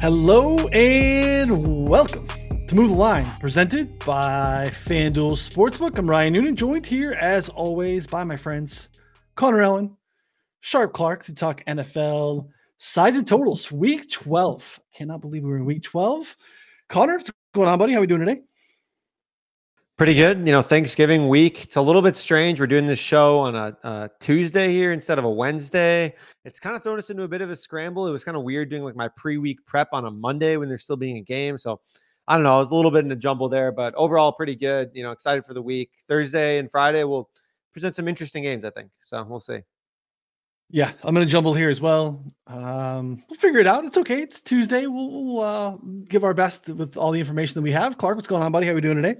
Hello and welcome to Move the Line, presented by FanDuel Sportsbook. I'm Ryan Noonan, joined here as always by my friends Connor Allen, Sharp Clark to talk NFL sides and totals. Week 12. Cannot believe we're in week 12. Connor, what's going on, buddy? How are we doing today? Pretty good. You know, Thanksgiving week. It's a little bit strange. We're doing this show on a, a, Tuesday here instead of a Wednesday. It's kind of thrown us into a bit of a scramble. It was kind of weird doing like my pre-week prep on a Monday when there's still being a game. So I don't know. I was a little bit in a jumble there, but overall pretty good. You know, excited for the week. Thursday and Friday will present some interesting games, I think. So we'll see. Yeah, I'm gonna jumble here as well. Um, we'll figure it out. It's okay. It's Tuesday. We'll, we'll uh, give our best with all the information that we have. Clark, what's going on, buddy? How are we doing today?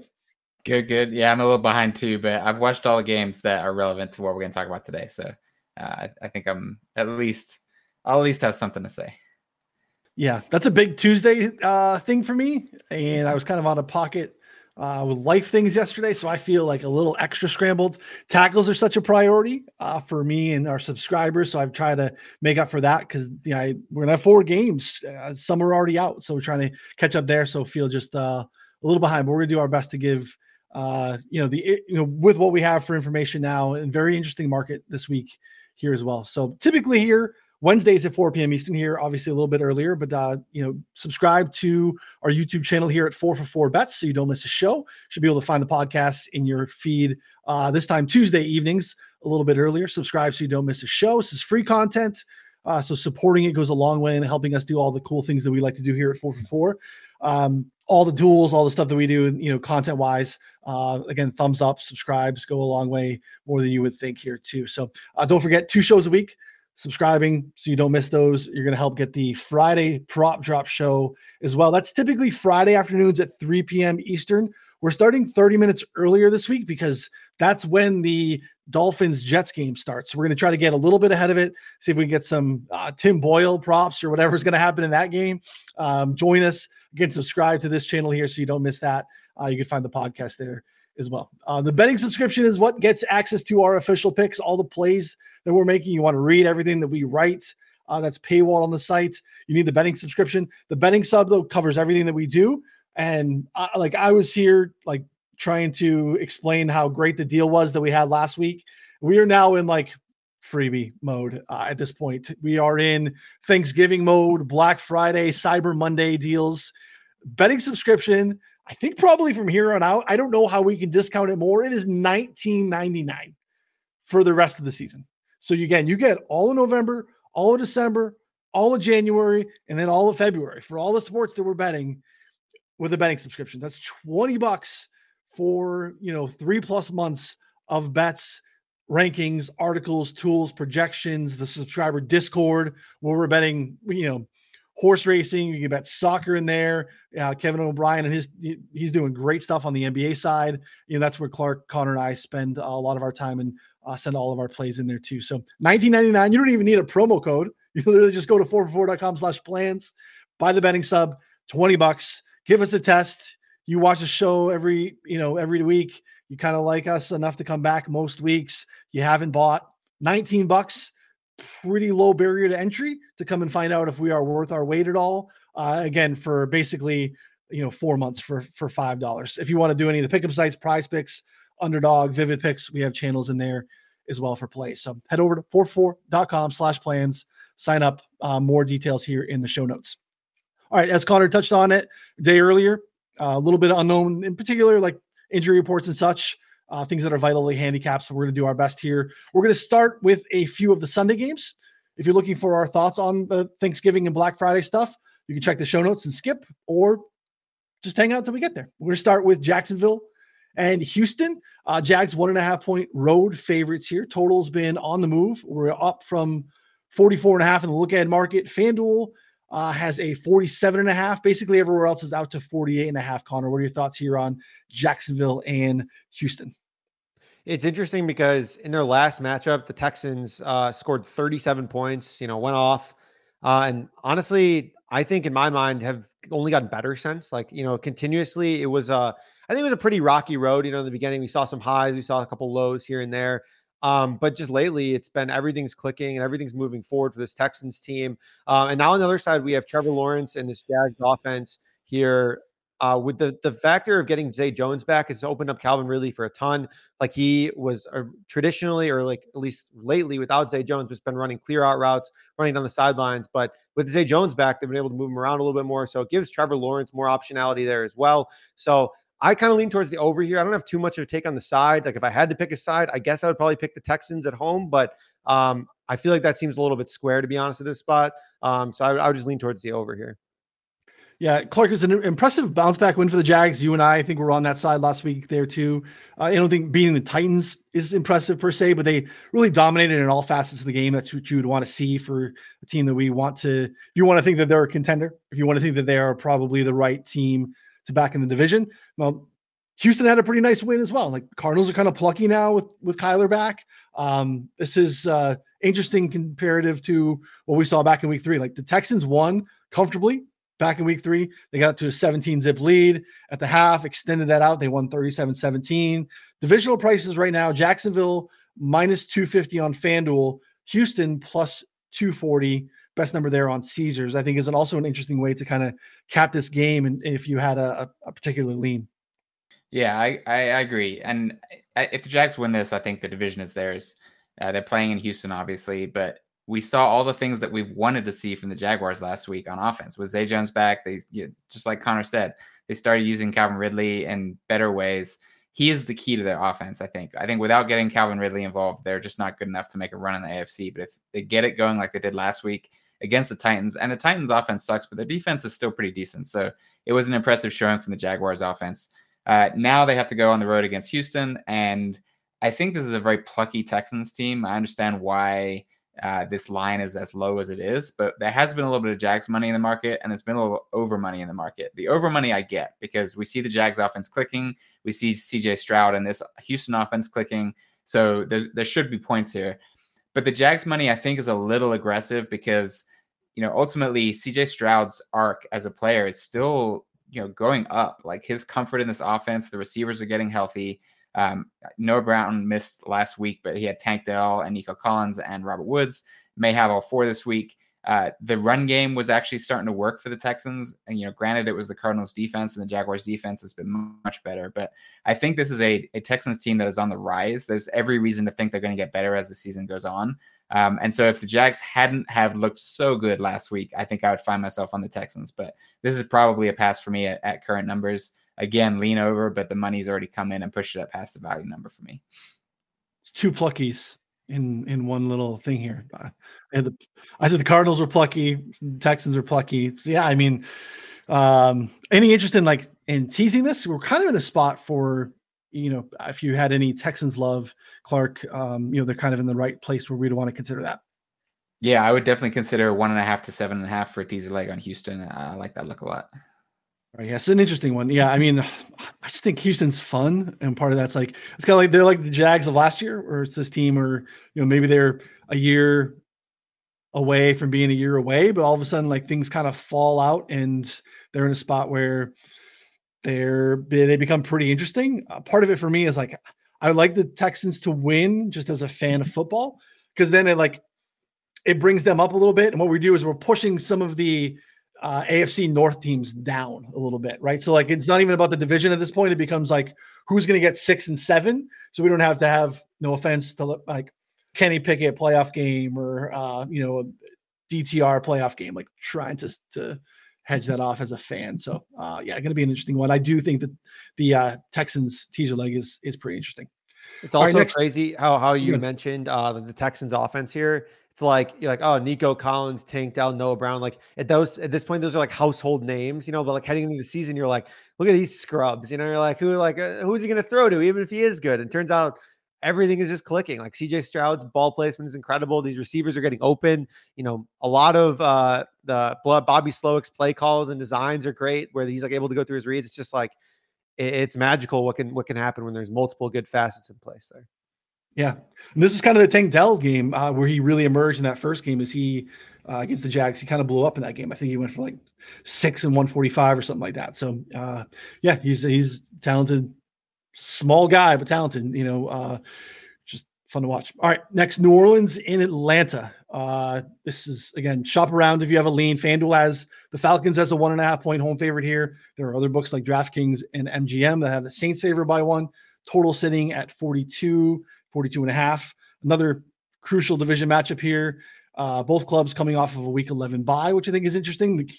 Good, good. Yeah, I'm a little behind too, but I've watched all the games that are relevant to what we're going to talk about today. So uh, I, I think I'm at least, I'll at least have something to say. Yeah, that's a big Tuesday uh, thing for me. And I was kind of out of pocket uh, with life things yesterday. So I feel like a little extra scrambled. Tackles are such a priority uh, for me and our subscribers. So I've tried to make up for that because you know, we're going to have four games. Uh, some are already out. So we're trying to catch up there. So feel just uh, a little behind, but we're going to do our best to give uh, you know, the you know, with what we have for information now, and very interesting market this week here as well. So typically here Wednesdays at 4 p.m. Eastern here, obviously a little bit earlier, but uh, you know, subscribe to our YouTube channel here at four for four bets so you don't miss a show. Should be able to find the podcast in your feed uh, this time Tuesday evenings a little bit earlier. Subscribe so you don't miss a show. This is free content. Uh, so supporting it goes a long way in helping us do all the cool things that we like to do here at four for four. Um, all the tools, all the stuff that we do, you know, content wise. Uh, again, thumbs up, subscribes go a long way more than you would think here too. So uh, don't forget two shows a week. Subscribing so you don't miss those. You're going to help get the Friday prop drop show as well. That's typically Friday afternoons at 3 p.m. Eastern. We're starting 30 minutes earlier this week because that's when the Dolphins Jets game starts. So we're going to try to get a little bit ahead of it, see if we can get some uh, Tim Boyle props or whatever's going to happen in that game. Um, join us again, subscribe to this channel here so you don't miss that. Uh, you can find the podcast there as well. Uh, the betting subscription is what gets access to our official picks, all the plays that we're making. You want to read everything that we write. Uh, that's paywall on the site. You need the betting subscription. The betting sub though covers everything that we do. And uh, like I was here, like trying to explain how great the deal was that we had last week. We are now in like freebie mode uh, at this point. We are in Thanksgiving mode, Black Friday, Cyber Monday deals, betting subscription. I think probably from here on out, I don't know how we can discount it more. It is 19.99 for the rest of the season. So again, you get all of November, all of December, all of January, and then all of February for all the sports that we're betting with a betting subscription. That's 20 bucks for you know three plus months of bets rankings articles tools projections the subscriber discord where we're betting you know horse racing. You can bet soccer in there. Uh, kevin o'brien and his he's doing great stuff on the nba side. You know that's where clark connor and i spend a lot of our time and uh, send all of our plays in there too. So 1999 you don't even need a promo code. You literally just go to 4for4.com slash plans buy the betting sub 20 bucks give us a test. You watch a show every you know every week. You kind of like us enough to come back most weeks. You haven't bought 19 bucks pretty low barrier to entry to come and find out if we are worth our weight at all. Uh, again for basically you know four months for for five dollars. If you want to do any of the pickup sites PrizePicks underdog vivid picks we have channels in there as well for play. So head over to 4for4.com slash plans. Sign up uh, more details here in the show notes all right as connor touched on it a day earlier uh, a little bit unknown in particular, like injury reports and such, uh, things that are vitally handicaps. So we're going to do our best here. We're going to start with a few of the Sunday games. If you're looking for our thoughts on the Thanksgiving and Black Friday stuff, you can check the show notes and skip, or just hang out until we get there. We're going to start with Jacksonville and Houston. Uh, Jags one and a half point road favorites here. Total's been on the move. We're up from 44 and a half in the look ahead market. FanDuel uh, has a 47 and a half. Basically, everywhere else is out to 48 and a half. Connor, what are your thoughts here on Jacksonville and Houston? It's interesting because in their last matchup, the Texans uh, scored 37 points, you know, went off. Uh, and honestly, I think in my mind have only gotten better since. Like, you know, continuously, it was a, I think it was a pretty rocky road. You know, in the beginning, we saw some highs, we saw a couple lows here and there. Um, but just lately, it's been everything's clicking and everything's moving forward for this Texans team. Uh, and now on the other side, we have Trevor Lawrence and this Jags offense here. Uh, with the the factor of getting Zay Jones back has opened up Calvin Ridley for a ton. Like he was uh, traditionally, or like at least lately, without Zay Jones, has been running clear out routes, running down the sidelines. But with Zay Jones back, they've been able to move him around a little bit more. So it gives Trevor Lawrence more optionality there as well. So I kind of lean towards the over here. I don't have too much of a take on the side. Like if I had to pick a side, I guess I would probably pick the Texans at home, but um, I feel like that seems a little bit square to be honest at this spot. Um, so I, I would just lean towards the over here. Yeah, Clark is an impressive bounce back win for the Jags. You and I, I think, were on that side last week there too. Uh, I don't think beating the Titans is impressive per se, but they really dominated in all facets of the game. That's what you would want to see for a team that we want to. If you want to think that they're a contender, if you want to think that they are probably the right team to back in the division, well, Houston had a pretty nice win as well. Like Cardinals are kind of plucky now with with Kyler back. Um, this is uh, interesting comparative to what we saw back in week three. Like the Texans won comfortably back in week three. They got to a 17 zip lead at the half, extended that out. They won 37 17. Divisional prices right now Jacksonville minus 250 on FanDuel, Houston plus 240. Best number there on Caesars, I think, is also an interesting way to kind of cap this game. And if you had a, a particular lean, yeah, I, I, agree. And if the Jags win this, I think the division is theirs. Uh, they're playing in Houston, obviously, but we saw all the things that we wanted to see from the Jaguars last week on offense. With Zay Jones back, they you just like Connor said, they started using Calvin Ridley in better ways. He is the key to their offense, I think. I think without getting Calvin Ridley involved, they're just not good enough to make a run in the AFC. But if they get it going like they did last week against the Titans, and the Titans offense sucks, but their defense is still pretty decent. So it was an impressive showing from the Jaguars offense. Uh, now they have to go on the road against Houston, and I think this is a very plucky Texans team. I understand why uh, this line is as low as it is, but there has been a little bit of Jags money in the market, and there's been a little over money in the market. The over money I get because we see the Jags offense clicking, we see CJ Stroud and this Houston offense clicking, so there there should be points here. But the Jags money I think is a little aggressive because you know ultimately CJ Stroud's arc as a player is still you know going up. Like his comfort in this offense, the receivers are getting healthy. Um, Noah Brown missed last week, but he had Tank Dell and Nico Collins and Robert Woods. May have all four this week. Uh, the run game was actually starting to work for the Texans. And, you know, granted, it was the Cardinals defense and the Jaguars defense has been much better. But I think this is a, a Texans team that is on the rise. There's every reason to think they're going to get better as the season goes on. Um, and so if the Jags hadn't have looked so good last week, I think I would find myself on the Texans. But this is probably a pass for me at, at current numbers again lean over, but the money's already come in and pushed it up past the value number for me. It's two pluckies in in one little thing here. I, the, I said the Cardinals were plucky, Texans are plucky. So yeah, I mean, um, any interest in like in teasing this? We're kind of in the spot for you know if you had any Texans love, Clark. Um, you know they're kind of in the right place where we'd want to consider that. Yeah, I would definitely consider one and a half to seven and a half for a teaser leg on Houston. I like that look a lot. Right, yeah, it's an interesting one. Yeah, I mean, I just think Houston's fun, and part of that's like it's kind of like they're like the Jags of last year, or it's this team, or you know maybe they're a year away from being a year away, but all of a sudden like things kind of fall out, and they're in a spot where they're they become pretty interesting. Uh, part of it for me is like I would like the Texans to win just as a fan of football because then it like it brings them up a little bit, and what we do is we're pushing some of the uh, AFC North teams down a little bit, right? So like it's not even about the division at this point. It becomes like who's going to get six and seven. So we don't have to have no offense to like Kenny Pickett playoff game or uh, you know a DTR playoff game, like trying to to hedge that off as a fan. So uh, yeah, going to be an interesting one. I do think that the uh, Texans teaser leg is is pretty interesting. It's also right, crazy how how you mentioned uh, the Texans offense here it's like you're like, oh, Nico Collins, Tank Dell, Noah Brown. Like at those at this point, those are like household names, you know. But like heading into the season, you're like, look at these scrubs. You know, you're like, who like uh, who's he gonna throw to, even if he is good? And turns out everything is just clicking. Like CJ Stroud's ball placement is incredible. These receivers are getting open. You know, a lot of uh the Bobby Slowik's play calls and designs are great, where he's like able to go through his reads. It's just like it's magical what can what can happen when there's multiple good facets in place there. Yeah, and this is kind of the Tank Dell game uh, where he really emerged in that first game. Is he uh, against the Jags? He kind of blew up in that game. I think he went for like six and one forty five or something like that. So uh, yeah, he's he's talented, small guy but talented. You know, uh, just fun to watch. All right, next New Orleans in Atlanta. Uh, this is again shop around if you have a lean. FanDuel has the Falcons as a one and a half point home favorite here. There are other books like DraftKings and MGM that have the Saints favored by one. Total sitting at 42, 42 and a half. Another crucial division matchup here. Uh, both clubs coming off of a week 11 bye, which I think is interesting. The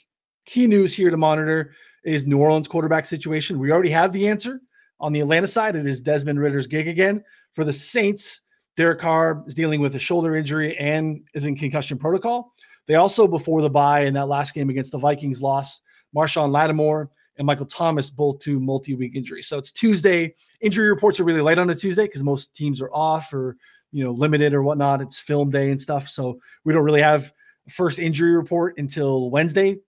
key news here to monitor is New Orleans quarterback situation. We already have the answer on the Atlanta side. It is Desmond Ridder's gig again. For the Saints, Derek Carr is dealing with a shoulder injury and is in concussion protocol. They also, before the bye in that last game against the Vikings, lost Marshon Lattimore and Michael Thomas, both to multi-week injuries. So it's Tuesday. Injury reports are really light on a Tuesday because most teams are off or you know limited or whatnot. It's film day and stuff, so we don't really have first injury report until Wednesday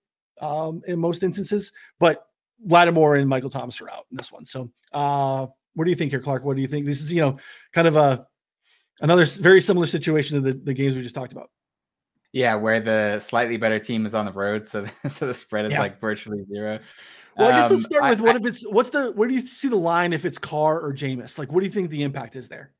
um, in most instances. But Lattimore and Michael Thomas are out in this one. So uh, what do you think here, Clark? What do you think? This is you know kind of a another very similar situation to the, the games we just talked about. Yeah, where the slightly better team is on the road, so so the spread is yeah. like virtually zero. Well, I guess let's um, start with what I, if it's what's the where do you see the line if it's Carr or Jameis? Like, what do you think the impact is there?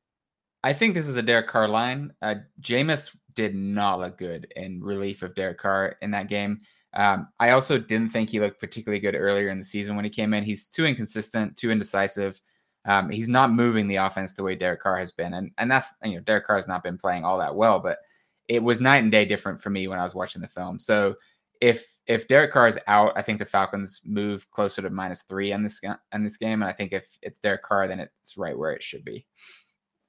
I think this is a Derek Carr line. Uh, Jameis did not look good in relief of Derek Carr in that game. Um, I also didn't think he looked particularly good earlier in the season when he came in. He's too inconsistent, too indecisive. Um, he's not moving the offense the way Derek Carr has been, and and that's you know Derek Carr has not been playing all that well, but it was night and day different for me when I was watching the film. So if if Derek Carr is out, I think the Falcons move closer to minus three in this in this game, and I think if it's Derek Carr, then it's right where it should be.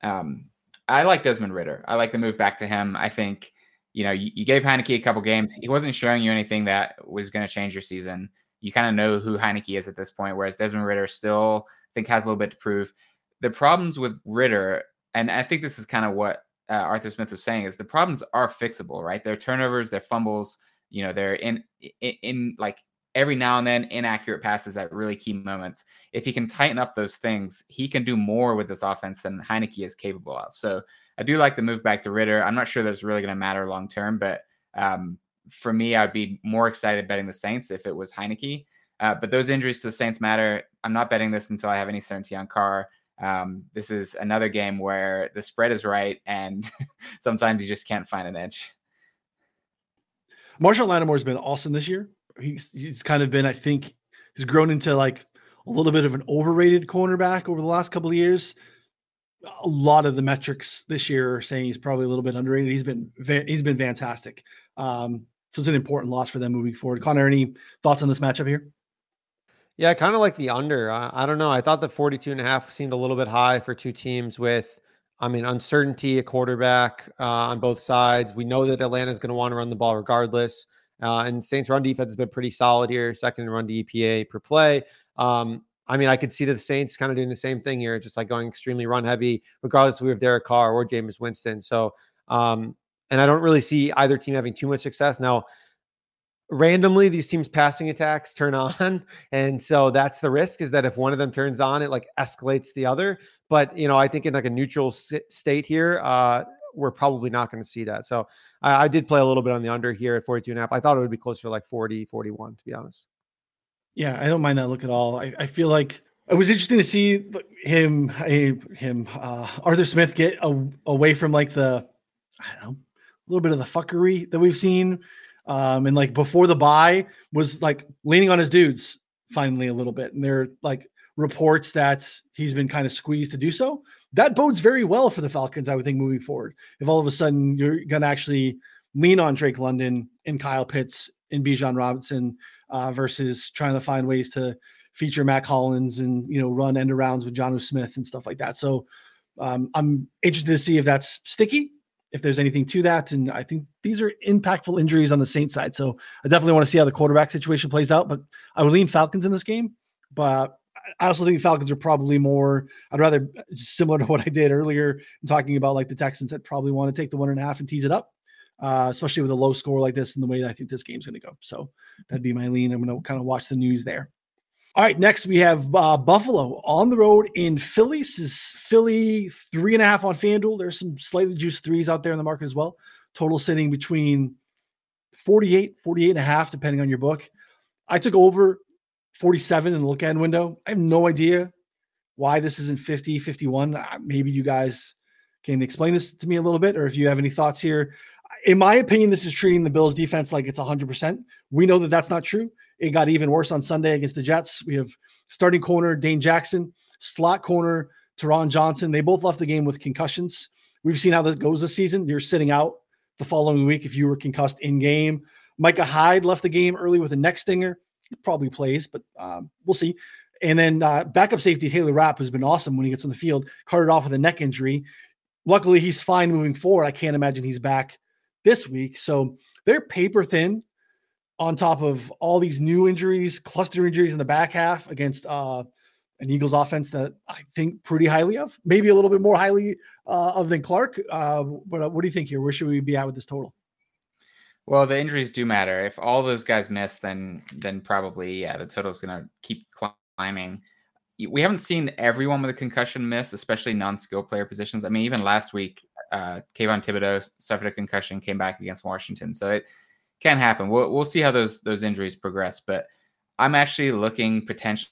Um, I like Desmond Ridder. I like the move back to him. I think you know you, you gave Heinicke a couple games. He wasn't showing you anything that was going to change your season. You kind of know who Heinicke is at this point, whereas Desmond Ridder still I think has a little bit to prove. The problems with Ridder, and I think this is kind of what uh, Arthur Smith was saying, is the problems are fixable, right? Their turnovers, their fumbles, you know, they're in, in, in like every now and then inaccurate passes at really key moments. If he can tighten up those things, he can do more with this offense than Heinicke is capable of. So I do like the move back to Ridder. I'm not sure that's really going to matter long term, but um, for me, I'd be more excited betting the Saints if it was Heinicke. Uh, but those injuries to the Saints matter. I'm not betting this until I have any certainty on Carr. Um, this is another game where the spread is right, and sometimes you just can't find an edge. Marshall Lattimore has been awesome this year. He's he's kind of been, I think, he's grown into like a little bit of an overrated cornerback over the last couple of years. A lot of the metrics this year are saying he's probably a little bit underrated. He's been he's been fantastic. Um, so it's an important loss for them moving forward. Connor, any thoughts on this matchup here? Yeah, kind of like the under. I, I, don't know. I thought the 42 and a half seemed a little bit high for two teams with, I mean, uncertainty at quarterback uh, on both sides. We know that Atlanta is going to want to run the ball regardless. Uh, and Saints run defense has been pretty solid here, second run to EPA per play. Um, I mean, I could see the Saints kind of doing the same thing here, just like going extremely run heavy, regardless if we have Derek Carr or Jameis Winston. So, um, and I don't really see either team having too much success. Now, randomly these teams passing attacks turn on and so that's the risk is that if one of them turns on it like escalates the other but you know i think in like a neutral state here uh we're probably not going to see that. So I, I, did play a little bit on the under here at 42 and a half. I thought it would be closer to like 40 41 to be honest. Yeah i don't mind that look at all. I, I feel like it was interesting to see him him uh arthur smith get a, away from like the i don't know a little bit of the fuckery that we've seen um, and like before the bye was like leaning on his dudes finally a little bit. And they're like reports that he's been kind of squeezed to do so. That bodes very well for the Falcons, I would think, moving forward. If all of a sudden you're going to actually lean on Drake London and Kyle Pitts and Bijan Robinson uh, versus trying to find ways to feature Mack Hollins and you know run end arounds with Jonnu Smith and stuff like that. So um, I'm interested to see if that's sticky if there's anything to that. And I think these are impactful injuries on the Saints side. So I definitely want to see how the quarterback situation plays out. But I would lean Falcons in this game. But I also think the Falcons are probably more, I'd rather similar to what I did earlier talking about like the Texans that probably want to take the one and a half and tease it up. Uh, especially with a low score like this and the way I think this game's going to go. So that'd be my lean. I'm going to kind of watch the news there. All right, next we have uh, Buffalo on the road in Philly. This is Philly three and a half on FanDuel. There's some slightly juiced threes out there in the market as well. Total sitting between 48, 48 and a half, depending on your book. I took over 47 in the look end window. I have no idea why this isn't 50, 51. Uh, maybe you guys can explain this to me a little bit, or if you have any thoughts here. In my opinion, this is treating the Bills defense like it's 100%. We know that that's not true. It got even worse on Sunday against the Jets. We have starting corner Dane Jackson, slot corner Taron Johnson. They both left the game with concussions. We've seen how that goes this season. You're sitting out the following week if you were concussed in game. Micah Hyde left the game early with a neck stinger. Probably plays, but um, we'll see. And then uh, backup safety Taylor Rapp has been awesome when he gets on the field. Carted off with a neck injury. Luckily, he's fine moving forward. I can't imagine he's back this week. So they're paper thin on top of all these new injuries, cluster injuries in the back half against uh, an Eagles offense that I think pretty highly of, maybe a little bit more highly uh, of than Clark. Uh, but what do you think here? Where should we be at with this total? Well, the injuries do matter. If all those guys miss, then then probably yeah, the total is going to keep climbing. We haven't seen everyone with a concussion miss, especially non-skill player positions. I mean, even last week, uh, Kayvon Thibodeaux suffered a concussion, came back against Washington, so it can happen. We'll we'll see how those those injuries progress, but I'm actually looking potentially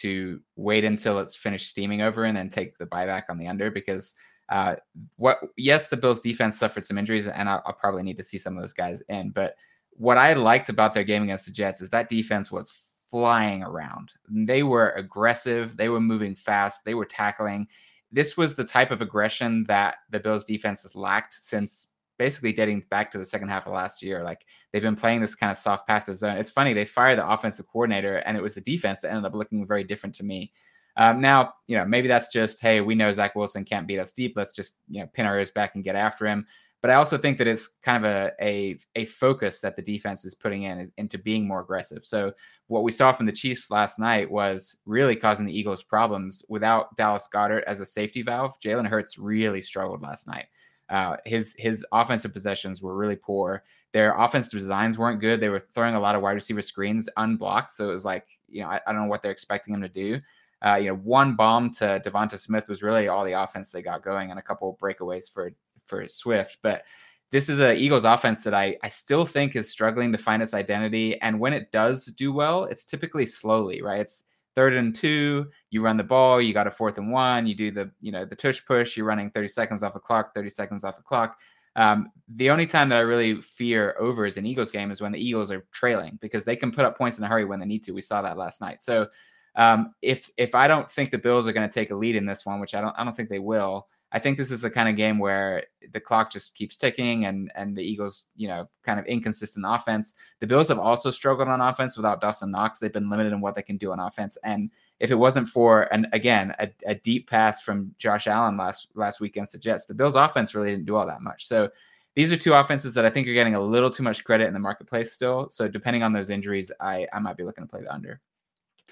to wait until it's finished steaming over and then take the buyback on the under because uh, what yes the Bills defense suffered some injuries and I'll, I'll, probably need to see some of those guys in but what I liked about their game against the Jets is that defense was flying around they were aggressive they were moving fast they were tackling this was the type of aggression that the Bills defense has lacked since basically dating back to the second half of last year. Like they've been playing this kind of soft passive zone. It's funny they fired the offensive coordinator, and it was the defense that ended up looking very different to me. Um, now, you know, maybe that's just hey, we know Zach Wilson can't beat us deep. Let's just you know pin our ears back and get after him. But I also think that it's kind of a a, a focus that the defense is putting in into being more aggressive. So what we saw from the Chiefs last night was really causing the Eagles problems. Without Dallas Goedert as a safety valve, Jalen Hurts really struggled last night. Uh, his his offensive possessions were really poor. Their offensive designs weren't good. They were throwing a lot of wide receiver screens unblocked. So it was like, you know, I, I don't know what they're expecting him to do. Uh, you know, one bomb to Devonta Smith was really all the offense they got going, and a couple breakaways for for Swift. But this is a Eagles offense that I I still think is struggling to find its identity. And when it does do well, it's typically slowly, right? It's third and two, you run the ball, you got a fourth and one, you do the, you know, the tush push, you're running 30 seconds off the clock, 30 seconds off the clock. Um, the only time that I really fear over is an Eagles game is when the Eagles are trailing because they can put up points in a hurry when they need to. We saw that last night. So um, if if I don't think the Bills are going to take a lead in this one, which I don't I don't think they will, I think this is the kind of game where the clock just keeps ticking and and the Eagles, you know, kind of inconsistent offense. The Bills have also struggled on offense without Dawson Knox. They've been limited in what they can do on offense. And if it wasn't for and again a, a deep pass from Josh Allen last last week against the Jets, the Bills offense really didn't do all that much. So these are two offenses that I think are getting a little too much credit in the marketplace still. So depending on those injuries, I I might be looking to play the under.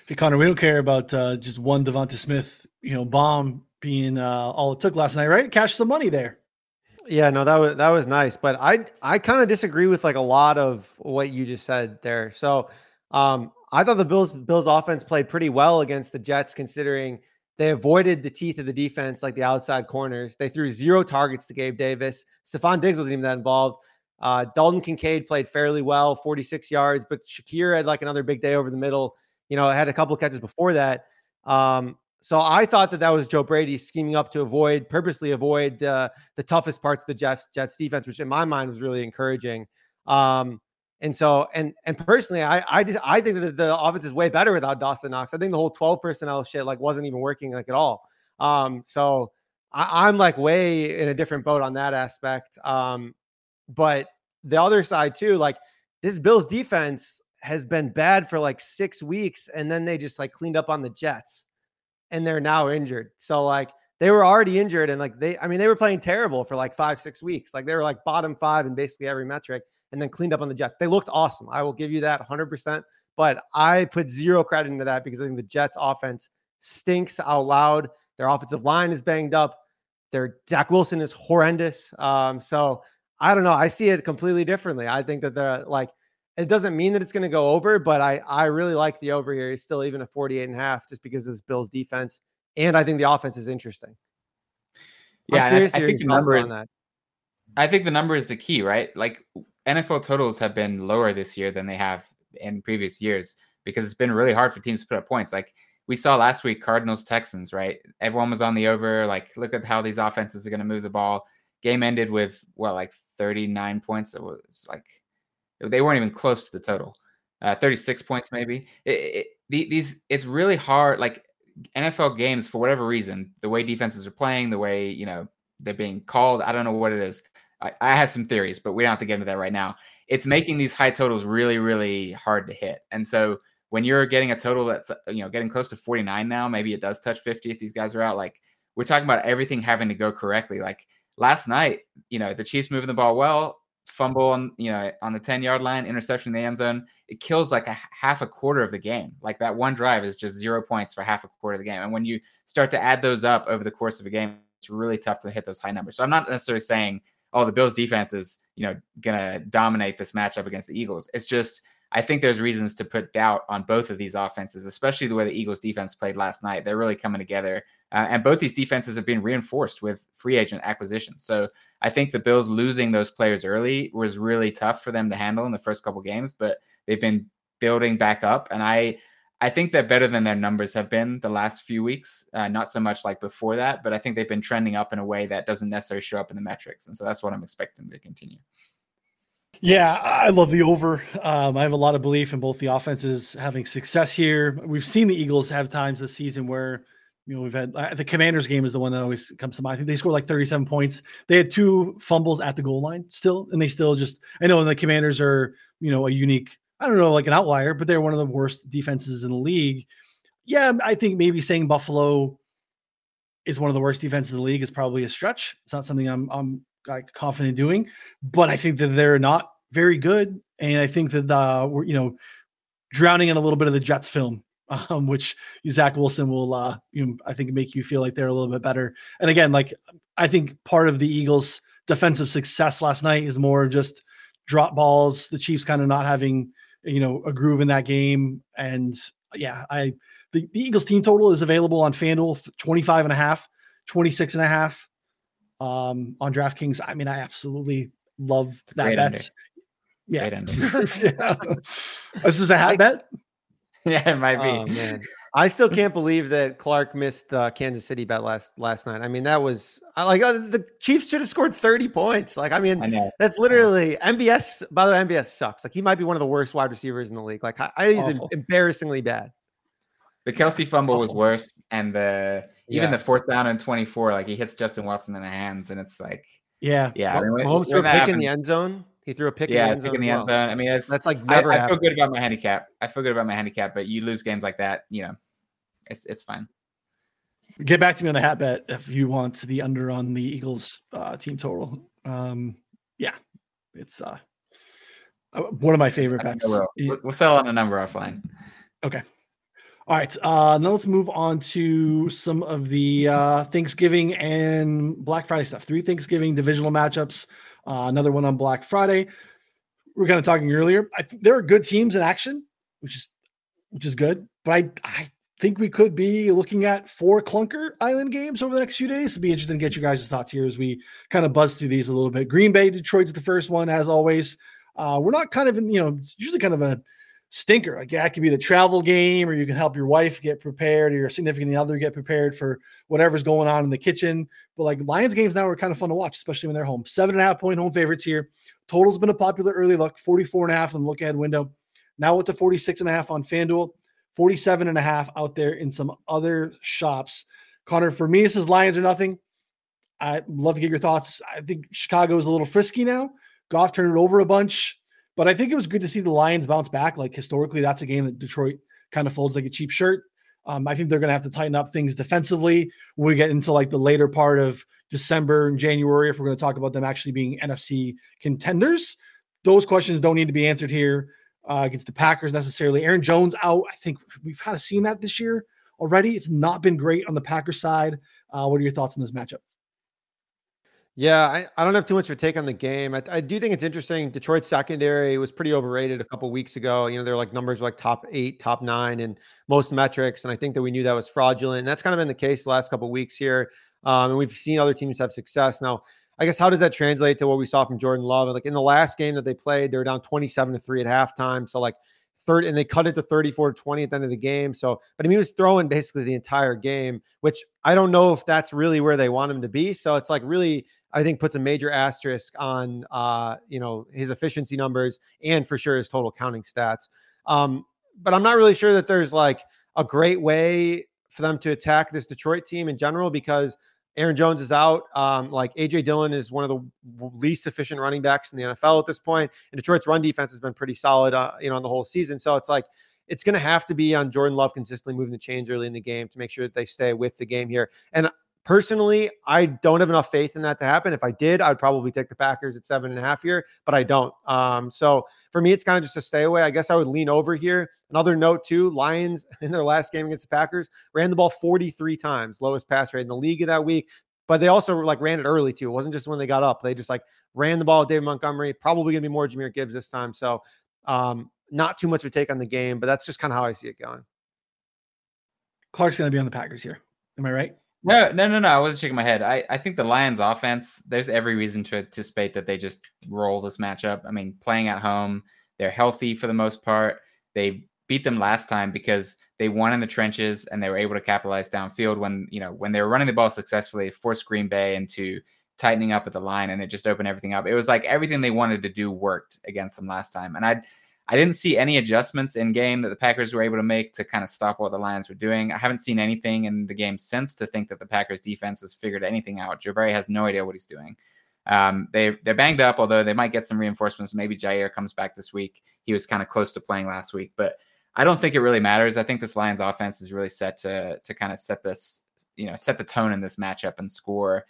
Hey Connor, we don't care about uh, just one Devonta Smith, you know, bomb being uh, all it took last night, right? Cash some money there. Yeah, no, that was that was nice, but I I kind of disagree with like a lot of what you just said there. So, um, I thought the Bills Bills offense played pretty well against the Jets, considering they avoided the teeth of the defense, like the outside corners. They threw zero targets to Gabe Davis. Stefon Diggs wasn't even that involved. Uh, Dalton Kincaid played fairly well, 46 yards, but Shakir had like another big day over the middle. You know, had a couple of catches before that. Um, so I thought that that was Joe Brady scheming up to avoid, purposely avoid uh, the toughest parts of the Jets Jets defense, which in my mind was really encouraging. Um, and so, and and personally, I I just I think that the offense is way better without Dawson Knox. I think the whole twelve personnel shit like wasn't even working like at all. Um, so I, I'm like way in a different boat on that aspect. Um, but the other side too, like this Bills defense has been bad for like six weeks, and then they just like cleaned up on the Jets and they're now injured. So like they were already injured and like they I mean they were playing terrible for like 5 6 weeks. Like they were like bottom 5 in basically every metric and then cleaned up on the Jets. They looked awesome. I will give you that 100%, but I put zero credit into that because I think the Jets offense stinks out loud. Their offensive line is banged up. Their Zach Wilson is horrendous. Um, so I don't know. I see it completely differently. I think that they're like it doesn't mean that it's going to go over, but I I really like the over here. It's still even a 48 and a half just because of this Bills defense. And I think the offense is interesting. Yeah, I, I, think the number on that. I think the number is the key, right? Like NFL totals have been lower this year than they have in previous years because it's been really hard for teams to put up points. Like we saw last week Cardinals Texans, right? Everyone was on the over. Like, look at how these offenses are going to move the ball. Game ended with what, like 39 points. It was like they weren't even close to the total. Uh, 36 points, maybe. It, it, these, it's really hard. Like NFL games, for whatever reason, the way defenses are playing, the way you know they're being called. I don't know what it is. I, I have some theories, but we don't have to get into that right now. It's making these high totals really, really hard to hit. And so when you're getting a total that's you know getting close to 49 now, maybe it does touch 50 if these guys are out. Like we're talking about everything having to go correctly. Like last night, you know, the Chiefs moving the ball well, fumble on you know on the 10 yard line interception in the end zone it kills like a half a quarter of the game like that one drive is just zero points for half a quarter of the game and when you start to add those up over the course of a game it's really tough to hit those high numbers so i'm not necessarily saying oh the bills defense is you know gonna dominate this matchup against the eagles it's just I think there's reasons to put doubt on both of these offenses, especially the way the Eagles defense played last night. They're really coming together. Uh, and both these defenses have been reinforced with free agent acquisitions. So I think the Bills losing those players early was really tough for them to handle in the first couple games, but they've been building back up. And I, I think they're better than their numbers have been the last few weeks. Uh, not so much like before that, but I think they've been trending up in a way that doesn't necessarily show up in the metrics. And so that's what I'm expecting to continue. Yeah, I love the over. Um, I have a lot of belief in both the offenses having success here. We've seen the Eagles have times this season where, you know, we've had uh, the Commanders game is the one that always comes to mind. I think they scored like 37 points. They had two fumbles at the goal line still, and they still just, I know, the Commanders are, you know, a unique, I don't know, like an outlier, but they're one of the worst defenses in the league. Yeah, I think maybe saying Buffalo is one of the worst defenses in the league is probably a stretch. It's not something I'm, I'm like confident doing, but I think that they're not very good, and I think that uh, we're you know drowning in a little bit of the Jets film, um, which Zach Wilson will uh, you know I think make you feel like they're a little bit better. And again, like I think part of the Eagles' defensive success last night is more just drop balls, the Chiefs kind of not having you know a groove in that game, and yeah, I the, the Eagles team total is available on FanDuel 25 and a half, 26 and a half um, on DraftKings. I mean, I absolutely love that bet. Yeah. yeah. This is a hat bet. Yeah, it might be. Oh, man. I still can't believe that Clark missed uh, Kansas City bet last last night. I mean, that was I like uh, the Chiefs should have scored 30 points. Like, I mean, I that's literally MVS. By the way, MVS sucks. Like, he might be one of the worst wide receivers in the league. Like, I, he's embarrassingly bad. The Kelce fumble Awful. was worse, and the even yeah. the fourth down and 24, like he hits Justin Wilson in the hands, and it's like, yeah, yeah. I mean, Mahomes a pick in the end zone. He threw a pick yeah, in the end zone. in the end zone. I mean, it's, that's like never. I, I, feel good about my handicap. I feel good about my handicap, but you lose games like that, you know, it's it's fine. Get back to me on the hat bet if you want the under on the Eagles uh, team total. Um, yeah, it's uh, uh one of my favorite bets. We'll, we'll sell on a number offline. Okay. All right. Uh, now let's move on to some of the uh, Thanksgiving and Black Friday stuff. Three Thanksgiving divisional matchups. Uh, another one on Black Friday. We are kind of talking earlier. I think there are good teams in action, which is which is good. But I I think we could be looking at four clunker island games over the next few days. It'd be interesting to get your guys' thoughts here as we kind of buzz through these a little bit. Green Bay, Detroit's the first one, as always. Uh, we're not kind of in, you know, usually kind of a stinker. Like that could be the travel game, or you can help your wife get prepared, or your significant other get prepared for whatever's going on in the kitchen. But like Lions games now are kind of fun to watch, especially when they're home. Seven and a half point home favorites here. Total's been a popular early look, 44 and a half on the look ahead window. Now with the 46 and a half on FanDuel, 47 and a half out there in some other shops. Connor, for me, this is Lions or nothing. I'd love to get your thoughts. I think Chicago is a little frisky now. Goff turned it over a bunch. But I think it was good to see the Lions bounce back. Like historically, that's a game that Detroit kind of folds like a cheap shirt. Um, I think they're going to have to tighten up things defensively when we get into like the later part of December and January. If we're going to talk about them actually being NFC contenders, those questions don't need to be answered here uh, against the Packers necessarily. Aaron Jones out. I think we've kind of seen that this year already. It's not been great on the Packers side. Uh, what are your thoughts on this matchup? Yeah, I, I don't have too much of a take on the game. I, I do think it's interesting. Detroit secondary was pretty overrated a couple weeks ago. You know, they're like numbers like top eight, top nine in most metrics. And I think that we knew that was fraudulent. And that's kind of been the case the last couple weeks here. Um, and we've seen other teams have success. Now, I guess how does that translate to what we saw from Jordan Love? Like in the last game that they played, they were down 27 to 3 at halftime. So like third, and they cut it to 34 to 20 at the end of the game. So, but I mean, he was throwing basically the entire game, which I don't know if that's really where they want him to be. So it's like really, I think puts a major asterisk on, uh, you know, his efficiency numbers and for sure his total counting stats. Um, but I'm not really sure that there's like a great way for them to attack this Detroit team in general because Aaron Jones is out. Um, like AJ Dillon is one of the least efficient running backs in the NFL at this point, and Detroit's run defense has been pretty solid, uh, you know, on the whole season. So it's like it's going to have to be on Jordan Love consistently moving the chains early in the game to make sure that they stay with the game here. And Personally, I don't have enough faith in that to happen. If I did, I'd probably take the Packers at seven and a half here, but I don't. Um, so for me, it's kind of just a stay away. I guess I would lean over here. Another note too: Lions in their last game against the Packers ran the ball 43 times, lowest pass rate in the league of that week. But they also like ran it early too. It wasn't just when they got up; they just like ran the ball David Montgomery. Probably going to be more Jahmyr Gibbs this time. So um, not too much of a take on the game, but that's just kind of how I see it going. Clark's going to be on the Packers here. Am I right? No, no, no, no. I wasn't shaking my head. I, I think the Lions offense, there's every reason to anticipate that they just roll this matchup. I mean, playing at home, they're healthy for the most part. They beat them last time because they won in the trenches and they were able to capitalize downfield when, you know, when they were running the ball successfully, forced Green Bay into tightening up at the line and it just opened everything up. It was like everything they wanted to do worked against them last time. And I I didn't see any adjustments in game that the Packers were able to make to kind of stop what the Lions were doing. I haven't seen anything in the game since to think that the Packers defense has figured anything out. Joe has no idea what he's doing. Um, they they're banged up, although they might get some reinforcements. Maybe Jaire comes back this week. He was kind of close to playing last week, but I don't think it really matters. I think this Lions offense is really set to to kind of set this you know set the tone in this matchup and score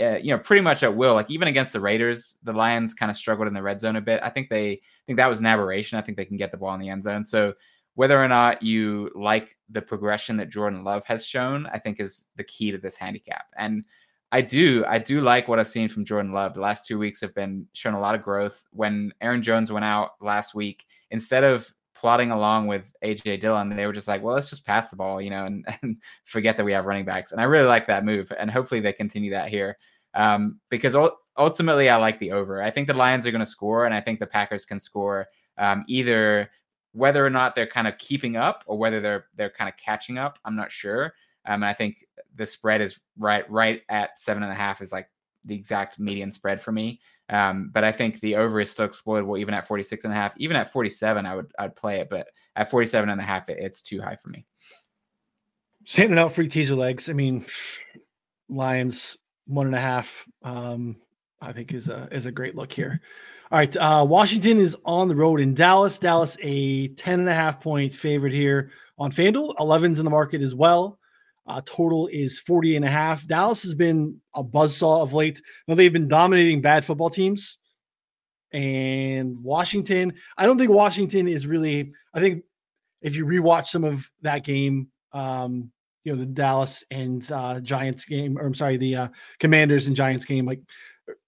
uh, you know, pretty much at will. Like even against the Raiders, the Lions kind of struggled in the red zone a bit. I think they I think that was an aberration. I think they can get the ball in the end zone. So whether or not you like the progression that Jordan Love has shown, I think is the key to this handicap. And I do, I do like what I've seen from Jordan Love. The last two weeks have been shown a lot of growth. When Aaron Jones went out last week, instead of plodding along with AJ Dillon, they were just like, well, let's just pass the ball, you know, and, and forget that we have running backs. And I really like that move. And hopefully they continue that here um, because ultimately I like the over. I think the Lions are going to score, and I think the Packers can score um, either whether or not they're kind of keeping up or whether they're they're kind of catching up. I'm not sure. Um, and I think the spread is right right at seven and a half is like the exact median spread for me. Um, but I think the over is still exploitable even at 46 and a half. Even at 47, I would I'd play it, but at 47 and a half, it, it's too high for me. Sanding out free teaser legs. I mean, Lions one and a half. Um, I think is a is a great look here. All right, uh, Washington is on the road in Dallas. Dallas a 10 and a half point favorite here on FanDuel. 11's in the market as well. Uh, total is 40 and a half. Dallas has been a buzzsaw of late. Now they've been dominating bad football teams. And Washington, I don't think Washington is really, I think if you rewatch some of that game, um, you know, the Dallas and uh, Giants game, or I'm sorry, the uh, Commanders and Giants game, like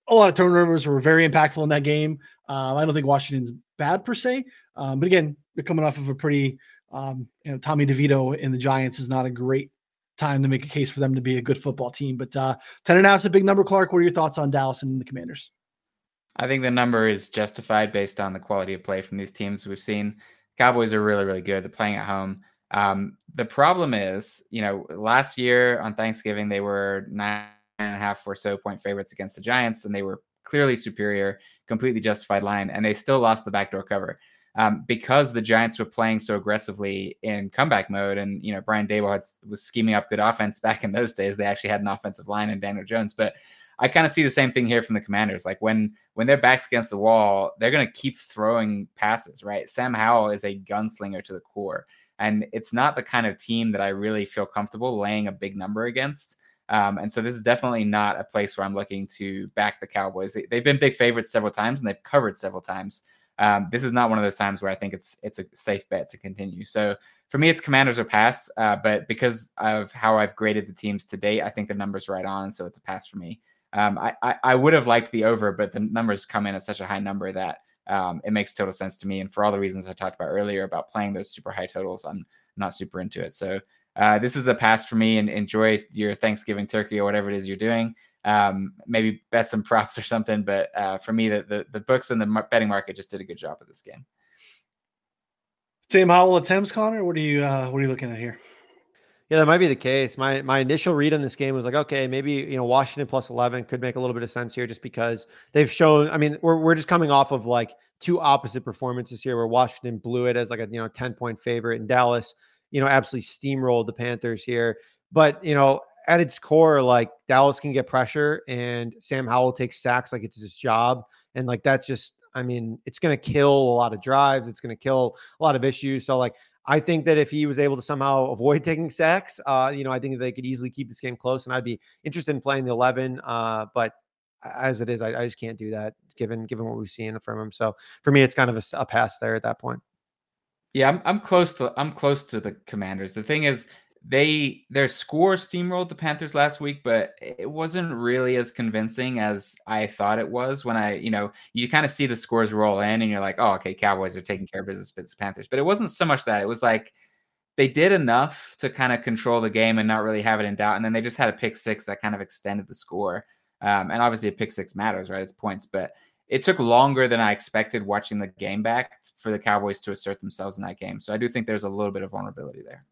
a lot of turnovers were very impactful in that game. Uh, I don't think Washington's bad per se, um, but again, they're coming off of a pretty, um, you know, Tommy DeVito and the Giants is not a great time to make a case for them to be a good football team. But uh, 10 and a half is a big number, Clark. What are your thoughts on Dallas and the Commanders? I think the number is justified based on the quality of play from these teams we've seen. Cowboys are really, really good. They're playing at home. Um, the problem is, you know, last year on Thanksgiving, they were nine and a half or so point favorites against the Giants, and they were clearly superior, completely justified line, and they still lost the backdoor cover um, because the Giants were playing so aggressively in comeback mode, and you know Brian Daboll had, was scheming up good offense back in those days. They actually had an offensive line in Daniel Jones, but I kind of see the same thing here from the Commanders. Like when when their backs against the wall, they're going to keep throwing passes. Right? Sam Howell is a gunslinger to the core, and it's not the kind of team that I really feel comfortable laying a big number against. Um, and so this is definitely not a place where I'm looking to back the Cowboys. They, have been big favorites several times and they've covered several times um, this is not one of those times where I think it's it's a safe bet to continue. So for me, it's Commanders or pass. Uh, but because of how I've graded the teams to date, I think the numbers right on, so it's a pass for me. Um, I, I, I would have liked the over, but the numbers come in at such a high number that um, it makes total sense to me. And for all the reasons I talked about earlier about playing those super high totals, I'm not super into it. So uh, this is a pass for me. And enjoy your Thanksgiving turkey or whatever it is you're doing um, maybe bet some props or something. But uh, for me, the, the, the books and the betting market just did a good job of this game. Sam Howell attempts, Connor. What are you uh, what are you looking at here? Yeah, that might be the case. My my initial read on this game was like, okay, maybe you know Washington plus eleven could make a little bit of sense here, just because they've shown. I mean, we're we're just coming off of like two opposite performances here, where Washington blew it as like a you know ten point favorite, and Dallas, you know, absolutely steamrolled the Panthers here. But you know, at its core, like Dallas can get pressure, and Sam Howell takes sacks like it's his job, and like that's just. I mean, it's going to kill a lot of drives. It's going to kill a lot of issues. So, like, I think that if he was able to somehow avoid taking sacks, uh, you know, I think they could easily keep this game close, and I'd be interested in playing the eleven. Uh, but as it is, I, I, just can't do that given given what we've seen from him. So for me, it's kind of a, a pass there at that point. Yeah, I'm, I'm close to I'm close to the Commanders. The thing is, they their score steamrolled the Panthers last week, but it wasn't really as convincing as I thought it was. When I, you know, you kind of see the scores roll in, and you're like, oh, okay, Cowboys are taking care of business against the Panthers. But it wasn't so much that; it was like they did enough to kind of control the game and not really have it in doubt. And then they just had a pick six that kind of extended the score. Um, and obviously, a pick six matters, right? It's points, but it took longer than I expected watching the game back for the Cowboys to assert themselves in that game. So I do think there's a little bit of vulnerability there.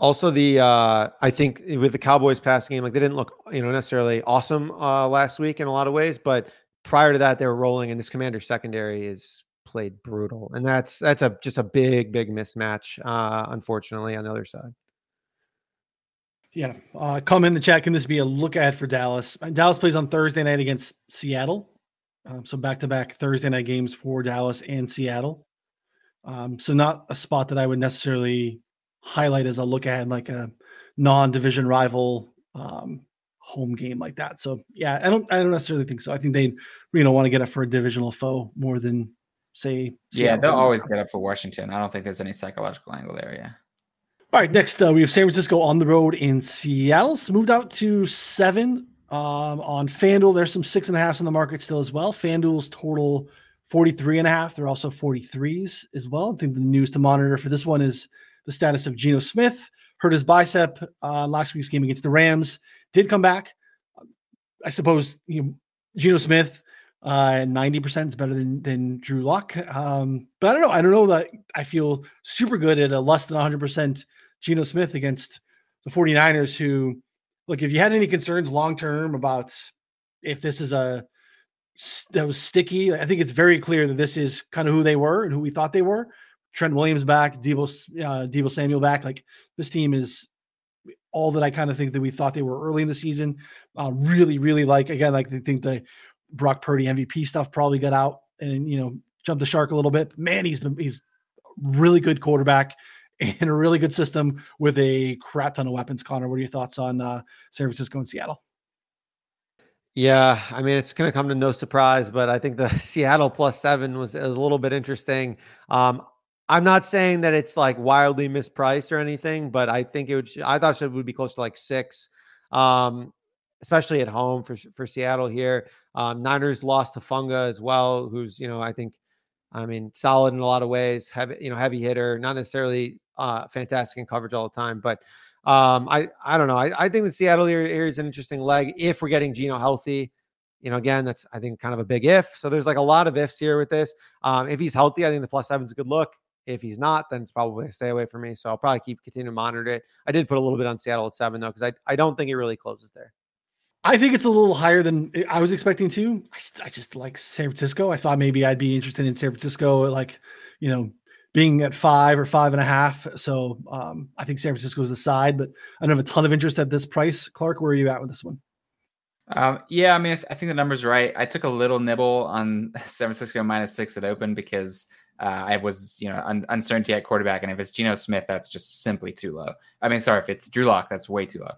Also, the uh, I think with the Cowboys passing game, like they didn't look, you know, necessarily awesome uh, last week in a lot of ways, but prior to that, they were rolling, and this Commander secondary is played brutal, and that's that's a just a big, big mismatch, uh, unfortunately, on the other side. Yeah, uh, come in the chat. Can this be a look ahead for Dallas? Dallas plays on Thursday night against Seattle, um, so back to back Thursday night games for Dallas and Seattle. Um, so not a spot that I would necessarily highlight as a look at like a non-division rival um, home game like that. So yeah, I don't I don't necessarily think so. I think they you know want to get up for a divisional foe more than say yeah they'll always get up for Washington. I don't think there's any psychological angle there. Yeah. All right, next uh, we have San Francisco on the road in Seattle. So moved out to seven um, on FanDuel. There's some six and a halfs in the market still as well. FanDuel's total 43 and a half. They're also 43s as well. I think the news to monitor for this one is the status of Geno Smith. Hurt his bicep uh, last week's game against the Rams. Did come back. I suppose you know, Geno Smith uh, ninety percent is better than than Drew Lock. Um, but I don't know. I don't know that I feel super good at a less than hundred percent Geno Smith against the 49ers. Who look, if you had any concerns long term about if this is a that was sticky, I think it's very clear that this is kind of who they were and who we thought they were. Trent Williams back, Deebo, uh, Deebo Samuel back. Like this team is all that I kind of think that we thought they were early in the season. Uh, really, really like again, like I think the Brock Purdy MVP stuff probably got out and you know jumped the shark a little bit. Man, he's been he's really good quarterback and a really good system with a crap ton of weapons. Connor, what are your thoughts on uh, San Francisco and Seattle? Yeah, I mean it's going to come to no surprise, but I think the Seattle plus seven was, was a little bit interesting. Um, I'm not saying that it's like wildly mispriced or anything, but I think it would. I thought it would be close to like six, um, especially at home for for Seattle here. Um, Niners lost Hufanga as well, who's you know I think, I mean, solid in a lot of ways. Heavy, you know, heavy hitter, not necessarily uh, fantastic in coverage all the time, but um, I I don't know. I, I think that Seattle here, here is an interesting leg if we're getting Geno healthy. You know, again, that's I think kind of a big if. So there's like a lot of ifs here with this. Um, if he's healthy, I think the plus seven is a good look. If he's not, then it's probably a stay away from me. So I'll probably keep continuing to monitor it. I did put a little bit on Seattle at seven though, because I, I don't think it really closes there. I think it's a little higher than I was expecting to. I just, I just like San Francisco. I thought maybe I'd be interested in San Francisco, like, you know, being at five or five and a half. So um, I think San Francisco is the side, but I don't have a ton of interest at this price. Clark, where are you at with this one? Um, yeah, I mean, I, th- I think the number's right. I took a little nibble on San Francisco minus six at open because uh, I was, you know, un- uncertainty at quarterback, and if it's Geno Smith, that's just simply too low. I mean, sorry, if it's Drew Lock, that's way too low.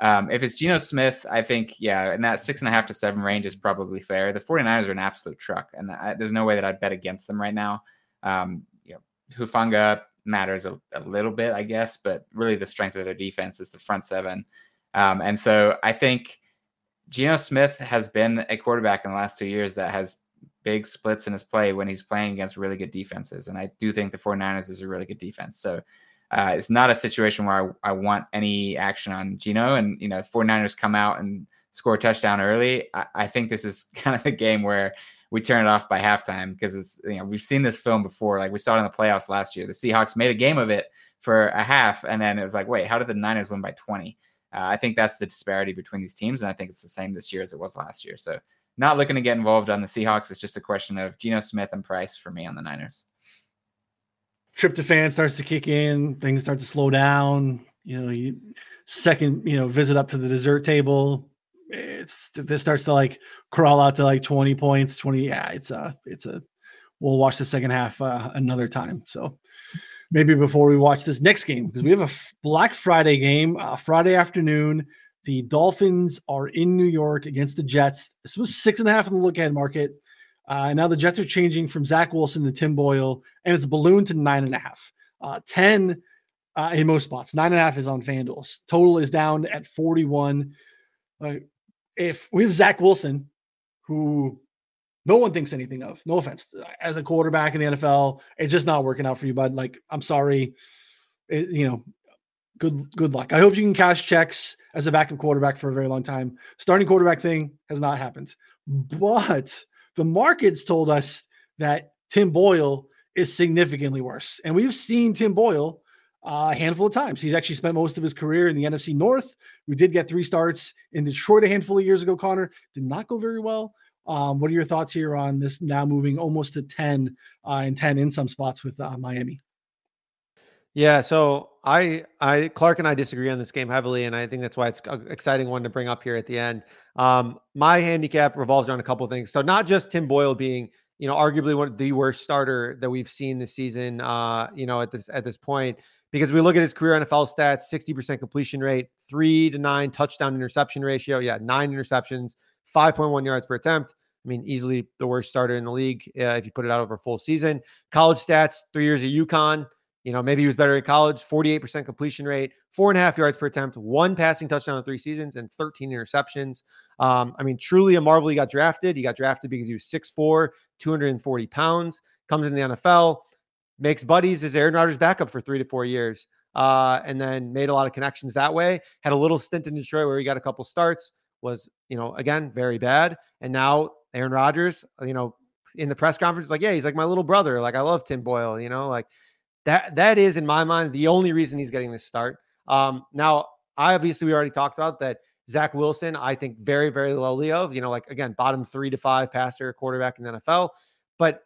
Um, if it's Geno Smith, I think, yeah, and that six and a half to seven range is probably fair. The 49ers are an absolute truck, and I, there's no way that I'd bet against them right now. Um, you know, Hufanga matters a, a, little bit, I guess, but really the strength of their defense is the front seven. Um, and so I think Geno Smith has been a quarterback in the last two years that has big splits in his play when he's playing against really good defenses. And I do think the 49ers is a really good defense. So uh, it's not a situation where I, I, want any action on Geno. And, you know, 49ers come out and score a touchdown early. I, I, think this is kind of the game where we turn it off by halftime because it's you know we've seen this film before. Like we saw it in the playoffs last year. The Seahawks made a game of it for a half, and then it was like, wait, how did the Niners win by 20? Uh, I think that's the disparity between these teams, and I think it's the same this year as it was last year. So not looking to get involved on the Seahawks. It's just a question of Geno Smith and Price for me on the Niners. Tryptophan starts to kick in, things start to slow down. You know, you second, you know, visit up to the dessert table. It's this starts to like crawl out to like 20 points, 20. Yeah, it's a, it's a, we'll watch the second half uh, another time. So maybe before we watch this next game, because we have a Black Friday game, uh, Friday afternoon. The Dolphins are in New York against the Jets. This was six and a half in the look ahead market. Uh, now the Jets are changing from Zach Wilson to Tim Boyle, and it's ballooned to nine and a half. Uh, 10 uh, in most spots. Nine and a half is on FanDuel. Total is down at 41. Uh, if we have Zach Wilson, who no one thinks anything of, no offense, as a quarterback in the NFL, it's just not working out for you, bud. Like, I'm sorry. It, you know, good good luck. I hope you can cash checks as a backup quarterback for a very long time. Starting quarterback thing has not happened. But the markets told us that Tim Boyle is significantly worse. And we've seen Tim Boyle a handful of times. He's actually spent most of his career in the NFC North. We did get three starts in Detroit a handful of years ago, Connor. Did not go very well. Um, what are your thoughts here on this now moving almost to 10 uh, and 10 in some spots with uh, Miami? Yeah, so I, I, Clark and I disagree on this game heavily, and I think that's why it's an exciting one to bring up here at the end. Um, my handicap revolves around a couple of things. So not just Tim Boyle being, you know, arguably one of the worst starter that we've seen this season, uh, you know, at this at this point, because we look at his career NFL stats 60% completion rate, three to nine touchdown interception ratio. Yeah, nine interceptions, 5.1 yards per attempt. I mean, easily the worst starter in the league uh, if you put it out over a full season. College stats, three years at UConn. You know, maybe he was better in college, 48% completion rate, four and a half yards per attempt, one passing touchdown in three seasons, and 13 interceptions. Um, I mean, truly a marvel. He got drafted. He got drafted because he was 6'4, 240 pounds, comes in the NFL makes buddies as Aaron Rodgers backup for three to four years. Uh, and then made a lot of connections that way. Had a little stint in Detroit where he got a couple starts, was, you know, again, very bad. And now Aaron Rodgers, you know, in the press conference, like, yeah, he's like my little brother. Like, I love Tim Boyle, you know, like that, that is in my mind the only reason he's getting this start. Um, now, I obviously we already talked about that. Zach Wilson, I think very, very lowly of, you know, like again, bottom three to five passer quarterback in the NFL. But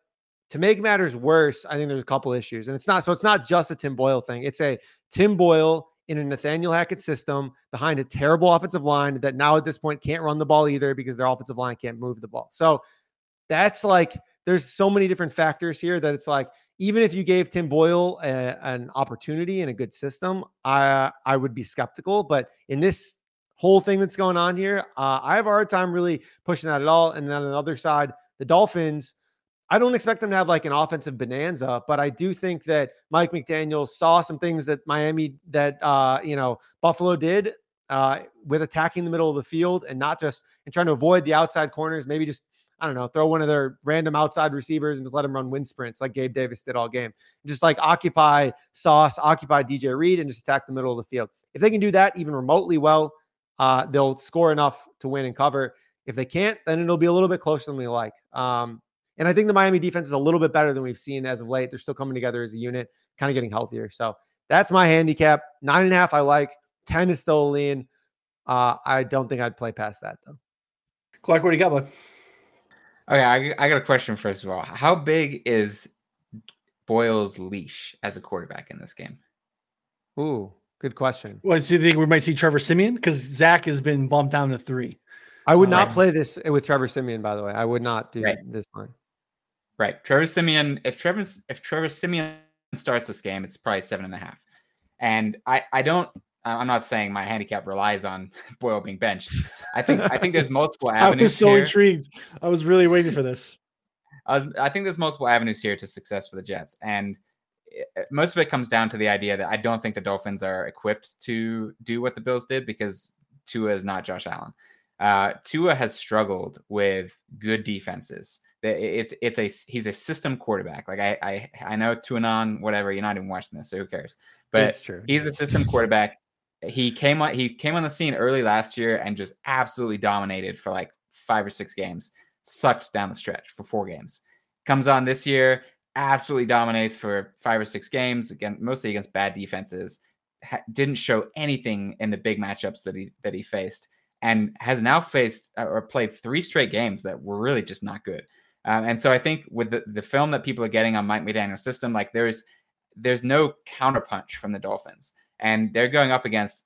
to make matters worse, I think there's a couple issues. And it's not so it's not just a Tim Boyle thing. It's a Tim Boyle in a Nathaniel Hackett system behind a terrible offensive line that now at this point can't run the ball either because their offensive line can't move the ball. So that's like there's so many different factors here that it's like even if you gave Tim Boyle a, an opportunity and a good system, I I would be skeptical. But in this whole thing that's going on here, uh, I have a hard time really pushing that at all. And then on the other side, the Dolphins I don't expect them to have like an offensive bonanza, but I do think that Mike McDaniel saw some things that Miami that uh, you know Buffalo did uh, with attacking the middle of the field and not just and trying to avoid the outside corners. Maybe just I don't know, throw one of their random outside receivers and just let them run wind sprints like Gabe Davis did all game. Just like occupy Sauce, occupy DJ Reed, and just attack the middle of the field. If they can do that even remotely well, uh, they'll score enough to win and cover. If they can't, then it'll be a little bit closer than we like. Um, and I think the Miami defense is a little bit better than we've seen as of late. They're still coming together as a unit, kind of getting healthier. So that's my handicap. Nine and a half, I like. 10 is still a lean. Uh, I don't think I'd play past that, though. Clark, what do you got, bud? Okay, I, I got a question first of all. How big is Boyle's leash as a quarterback in this game? Ooh, good question. What do you think we might see Trevor Siemian? Because Zach has been bumped down to three. I would not play this with Trevor Siemian, by the way. I would not do right. this one. Right. Trevor Siemian, if Trevor if Trevor Siemian starts this game, it's probably seven and a half. And I, I don't I'm not saying my handicap relies on Boyle being benched. I think I think there's multiple avenues. I was so here. intrigued. I was really waiting for this. I was I think there's multiple avenues here to success for the Jets. And it, most of it comes down to the idea that I don't think the Dolphins are equipped to do what the Bills did because Tua is not Josh Allen. Uh, Tua has struggled with good defenses. It's it's a he's a system quarterback. Like I I I know Tuanon, whatever. You're not even watching this, so who cares? But he's a system quarterback. He came on he came on the scene early last year and just absolutely dominated for like five or six games. sucked down the stretch for four games. Comes on this year, absolutely dominates for five or six games again, mostly against bad defenses. Ha- didn't show anything in the big matchups that he that he faced, and has now faced uh, or played three straight games that were really just not good. Um, and so I think with the, the film that people are getting on Mike McDaniel's system, like there's there's no counterpunch from the Dolphins, and they're going up against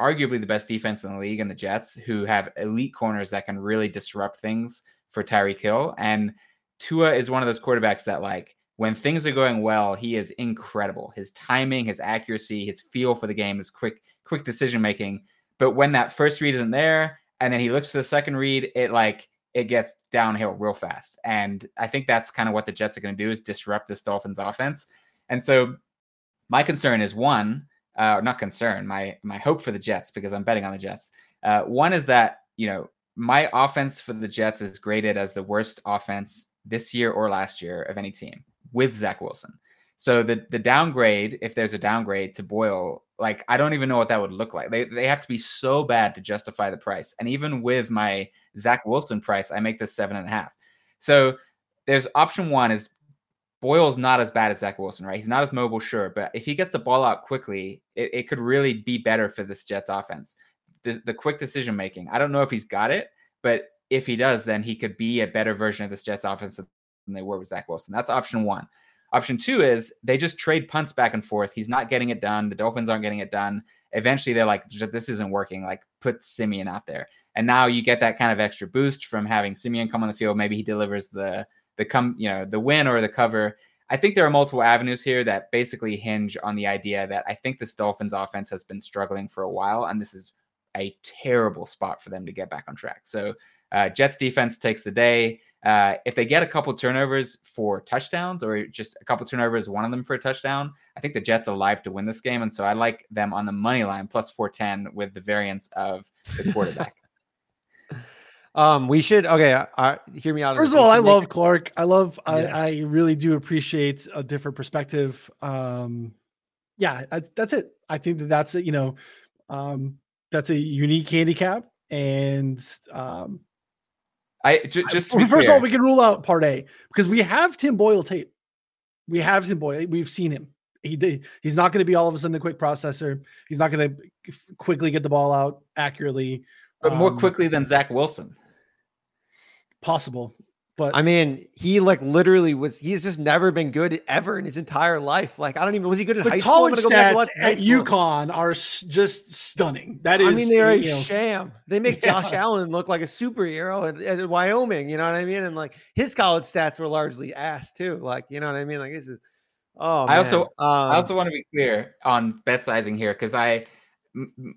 arguably the best defense in the league and the Jets, who have elite corners that can really disrupt things for Tyreek Hill. And Tua is one of those quarterbacks that like when things are going well, he is incredible. His timing, his accuracy, his feel for the game, his quick quick decision making. But when that first read isn't there, and then he looks for the second read, it like it gets downhill real fast. And I think that's kind of what the Jets are going to do is disrupt this Dolphins offense. And so my concern is one, uh, not concern, my my hope for the Jets because I'm betting on the Jets. Uh, one is that you know my offense for the Jets is graded as the worst offense this year or last year of any team with Zach Wilson. So the the downgrade, if there's a downgrade to Boyle, like I don't even know what that would look like. They they have to be so bad to justify the price. And even with my Zach Wilson price, I make this seven and a half. So there's option one is Boyle's not as bad as Zach Wilson, right? He's not as mobile, sure, but if he gets the ball out quickly, it, it could really be better for this Jets offense. The, the quick decision making. I don't know if he's got it, but if he does, then he could be a better version of this Jets offense than they were with Zach Wilson. That's option one. Option two is they just trade punts back and forth. He's not getting it done. The Dolphins aren't getting it done. Eventually, they're like, this isn't working. Like, put Siemian out there. And now you get that kind of extra boost from having Siemian come on the field. Maybe he delivers the the come, you know, the win or the cover. I think there are multiple avenues here that basically hinge on the idea that I think this Dolphins offense has been struggling for a while, and this is a terrible spot for them to get back on track. So uh, Jets defense takes the day. Uh, if they get a couple turnovers for touchdowns or just a couple turnovers, one of them for a touchdown, I think the Jets are to win this game. And so I like them on the money line plus 410 with the variance of the quarterback. Um, we should okay. Uh, hear me out. First of all, I love Clark. I love. Yeah. I, I really do appreciate a different perspective. Um, yeah, I, that's it. I think that that's it. You know, um, that's a unique handicap, and um, I j- just first clear. of all, we can rule out part A because we have Tim Boyle tape. We have Tim Boyle. We've seen him. He did. He's not going to be all of a sudden a quick processor. He's not going to quickly get the ball out accurately, but more um, quickly than Zach Wilson possible. But I mean, he like literally was. He's just never been good ever in his entire life. Like I don't even was he good in high school? College stats at UConn are just stunning. That is, I mean, they're a know. sham. They make yeah. Josh Allen look like a superhero at, at, Wyoming. You know what I mean? And like his college stats were largely ass too. Like you know what I mean? Like this is. Oh, I also um, I also want to be clear on bet sizing here because I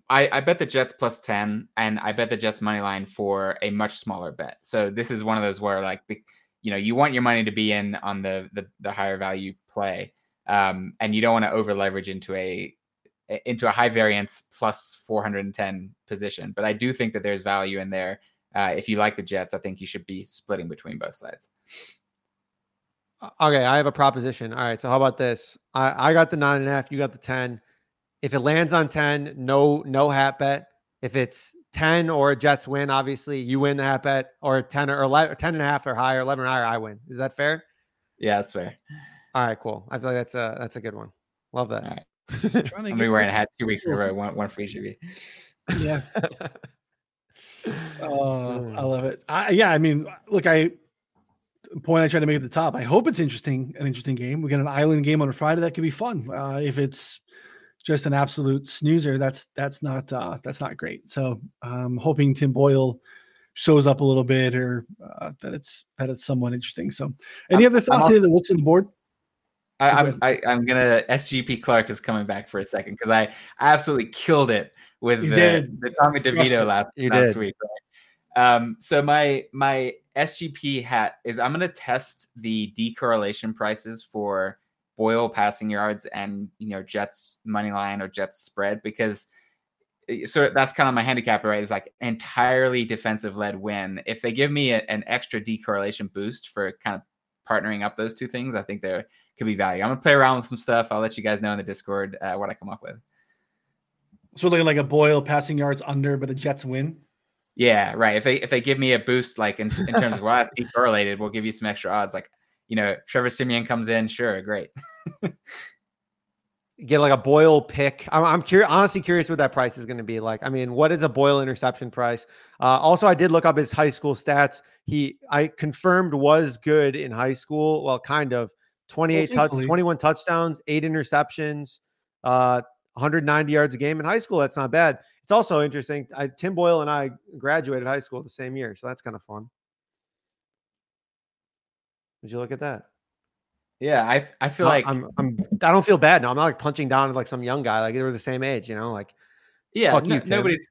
I, I bet the Jets plus 10 and I bet the Jets money line for a much smaller bet. So this is one of those where like you know you want your money to be in on the the, the higher value play. Um, and you don't want to over leverage into a into a high variance plus 410 position. But I do think that there's value in there. Uh, if you like the Jets, I think you should be splitting between both sides. Okay, I have a proposition. All right, so how about this? I, I got the nine and a half, you got the 10. If it lands on 10, no, no hat bet. If it's 10 or Jets win, obviously you win the hat bet, or 10 or 11, 10 and a half or higher, 11 or higher, I win. Is that fair? Yeah, that's fair. All right, cool. I feel like that's a that's a good one. Love that. All right. I'm be wearing a hat two weeks in a row, one, one for each of you. Yeah. oh, I love it. I, yeah, I mean, look, I point I try to make at the top. I hope it's interesting, an interesting game. We get an island game on a Friday that could be fun. Uh, if it's just an absolute snoozer, that's that's not uh, that's not great. So I'm hoping Tim Boyle shows up a little bit or uh, that it's that it's somewhat interesting. So any I'm, other thoughts here that looks on the board? I, I'm I, am i am gonna SGP Clark is coming back for a second because I, I absolutely killed it with the, the Tommy DeVito last last week. Right? Um, so my my SGP hat is I'm gonna test the decorrelation prices for Boyle passing yards and you know Jets money line or Jets spread because eh, so that's kind of my handicap right is like entirely defensive led win. If they give me a, an extra decorrelation boost for kind of partnering up those two things i think there could be value. I'm gonna play around with some stuff. I'll let you guys know in the discord uh, what i come up with. So looking like a boyle passing yards under but the jets win? Yeah, right. If they if they give me a boost, like in, in terms of well, that's decorrelated, we'll give you some extra odds. Like, you know, Trevor Siemian comes in, sure, great. Get like a Boyle pick. I'm, I'm curious, honestly curious what that price is going to be like. I mean, what is a Boyle interception price? Uh, also, I did look up his high school stats. He, I confirmed was good in high school. Well, kind of 28 touch, 21 touchdowns, eight interceptions, uh, 190 yards a game in high school. That's not bad. It's also interesting. I, Tim Boyle and I graduated high school the same year, so that's kind of fun. Did you look at that? Yeah, I I feel like I'm I'm I don't feel bad now. I'm not like punching down like some young guy. Like they were the same age, you know. Like yeah, fuck you, no- Tim. nobody's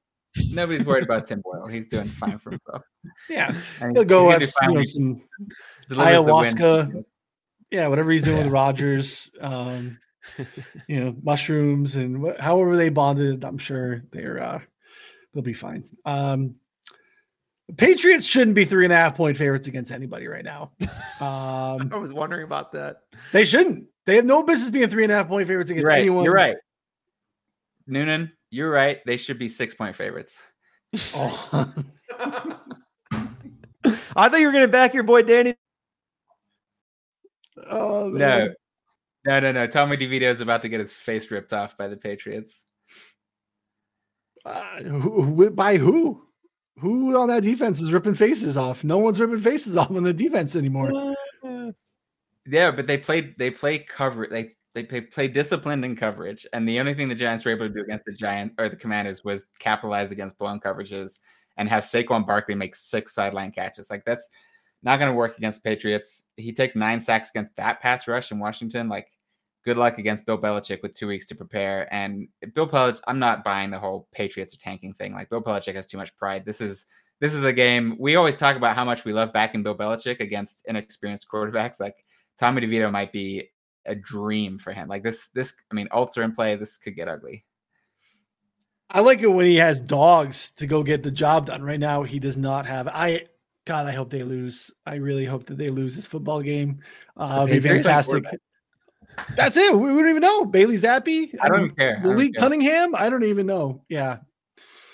nobody's worried about Tim Boyle. He's doing fine for himself. Yeah, And he'll go gonna you know, some delivers the win. ayahuasca. yeah, whatever he's doing with Rodgers, um, you know, mushrooms and wh- however they bonded, I'm sure they're uh, they'll be fine. Um, Patriots shouldn't be three and a half point favorites against anybody right now. Um, I was wondering about that. they shouldn't. They have no business being three and a half point favorites against You're right. anyone. You're right. Noonan, you're right. They should be six point favorites. Oh. I thought you were gonna back your boy Danny. oh, No, man. no, no, no. Tommy DeVito is about to get his face ripped off by the Patriots. Uh, who, who- by who? Who on that defense is ripping faces off? No one's ripping faces off on the defense anymore. Yeah, but they played. They play cover. They they play, play disciplined in coverage, and the only thing the Giants were able to do against the Giant or the Commanders was capitalize against blown coverages and have Saquon Barkley make six sideline catches. Like that's not going to work against Patriots. He takes nine sacks against that pass rush in Washington. Like, good luck against Bill Belichick with two weeks to prepare. And Bill Belichick, I'm not buying the whole Patriots are tanking thing. Like Bill Belichick has too much pride. This is this is a game we always talk about how much we love backing Bill Belichick against inexperienced quarterbacks. Like Tommy DeVito might be a dream for him. Like this, this. I mean, ults are in play. This could get ugly. I like it when he has dogs to go get the job done. Right now, he does not have. I God, I hope they lose. I really hope that they lose this football game. Uh, be Patriots like fantastic. quarterback. That's it. We, we don't even know. Bailey Zappe. I don't Um, care. I don't care. Cunningham. I don't even know. Yeah,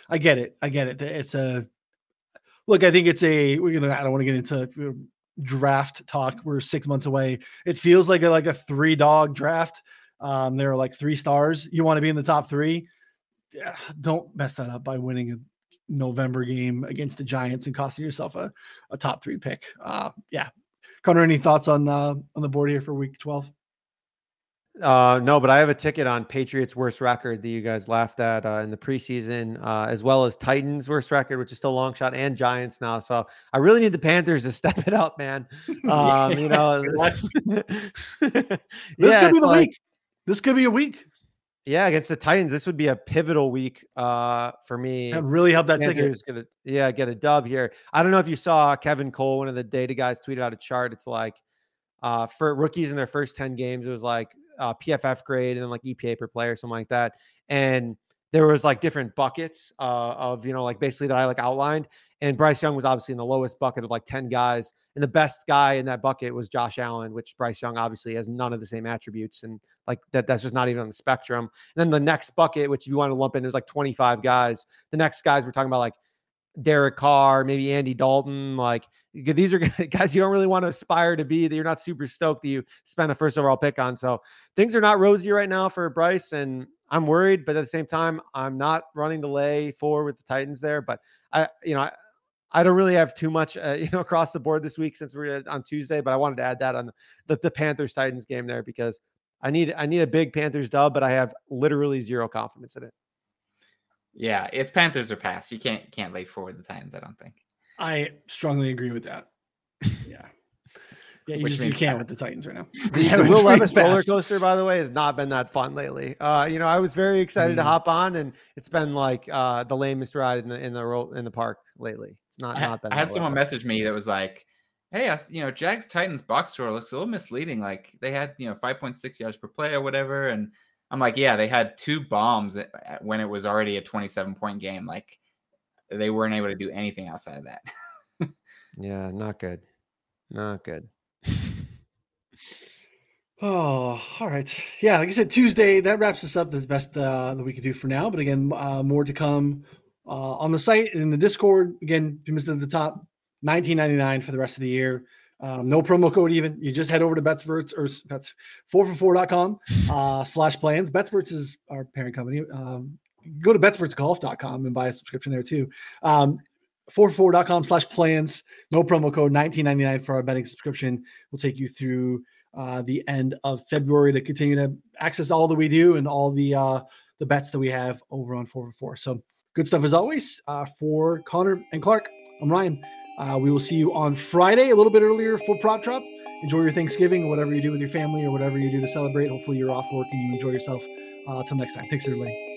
I get it. I get it. It's a look. I think it's a. We're gonna. I don't want to get into draft talk. We're six months away. It feels like a like a three dog draft. Um, there are like three stars. You want to be in the top three. Yeah, don't mess that up by winning a November game against the Giants and costing yourself a, a top three pick. Uh, yeah. Connor, any thoughts on uh, on the board here for week twelve? Uh, no, but I have a ticket on Patriots' worst record that you guys laughed at uh, in the preseason, uh, as well as Titans' worst record, which is still a long shot, and Giants now. So I really need the Panthers to step it up, man. Um, you know, This yeah, could be the like- week. This could be a week. Yeah, against the Titans, this would be a pivotal week uh, for me. That really help that ticket. Gonna yeah get a dub here. I don't know if you saw Kevin Cole, one of the data guys, tweeted out a chart. It's like uh, for rookies in their first ten games, it was like uh, PFF grade and then like EPA per play or something like that. And there was like different buckets uh, of you know like basically that I like outlined. And Bryce Young was obviously in the lowest bucket of like ten guys, and the best guy in that bucket was Josh Allen, which Bryce Young obviously has none of the same attributes, and like that that's just not even on the spectrum. And then the next bucket, which if you want to lump in, there's like 25 guys. The next guys we're talking about like Derek Carr, maybe Andy Dalton. Like these are guys you don't really want to aspire to be that you're not super stoked that you spent a first overall pick on. So things are not rosy right now for Bryce, and I'm worried, but at the same time, I'm not running to lay four with the Titans there. But I, you know, I, I don't really have too much, uh, you know, across the board this week since we're on Tuesday. But I wanted to add that on the, the Panthers Titans game there because I need I need a big Panthers dub, but I have literally zero confidence in it. Yeah, it's Panthers or pass. You can't can't lay forward the Titans. I don't think. I strongly agree with that. Yeah. Yeah, you Which just you can't with the Titans right now. The, the Will Levis roller coaster, by the way, has not been that fun lately. Uh, you know, I was very excited to Mm. hop on, and it's been like uh, the lamest ride in the in the ro- in the park lately. It's not I, not been. I had someone message me that was like, "Hey, I s- you know, Jags Titans box score looks a little misleading. Like they had you know 5.6 yards per play or whatever." And I'm like, "Yeah, they had two bombs at- at- when it was already a 27 point game. Like they weren't able to do anything outside of that." Yeah, not good, not good. Oh, all right. Yeah, like I said, Tuesday, that wraps us up. That's the best uh, that we could do for now. But again, uh, more to come uh, on the site and in the Discord. Again, if you missed it at the top, 19.99 for the rest of the year. Um, no promo code even. You just head over to BetSperts or Bets 4for4.com uh, slash plans. BetSperts is our parent company. Um, go to betspertsgolf.com and buy a subscription there too. Um, 4for4.com slash plans. No promo code 19.99 for our betting subscription. We'll take you through uh, the end of February to continue to access all that we do and all the uh, the bets that we have over on 4 for 4. So good stuff as always. Uh, for Connor and Clark, I'm Ryan. Uh, we will see you on Friday, a little bit earlier for Prop Drop. Enjoy your Thanksgiving, whatever you do with your family or whatever you do to celebrate. Hopefully, you're off work and you enjoy yourself. Uh, next time. Thanks, everybody.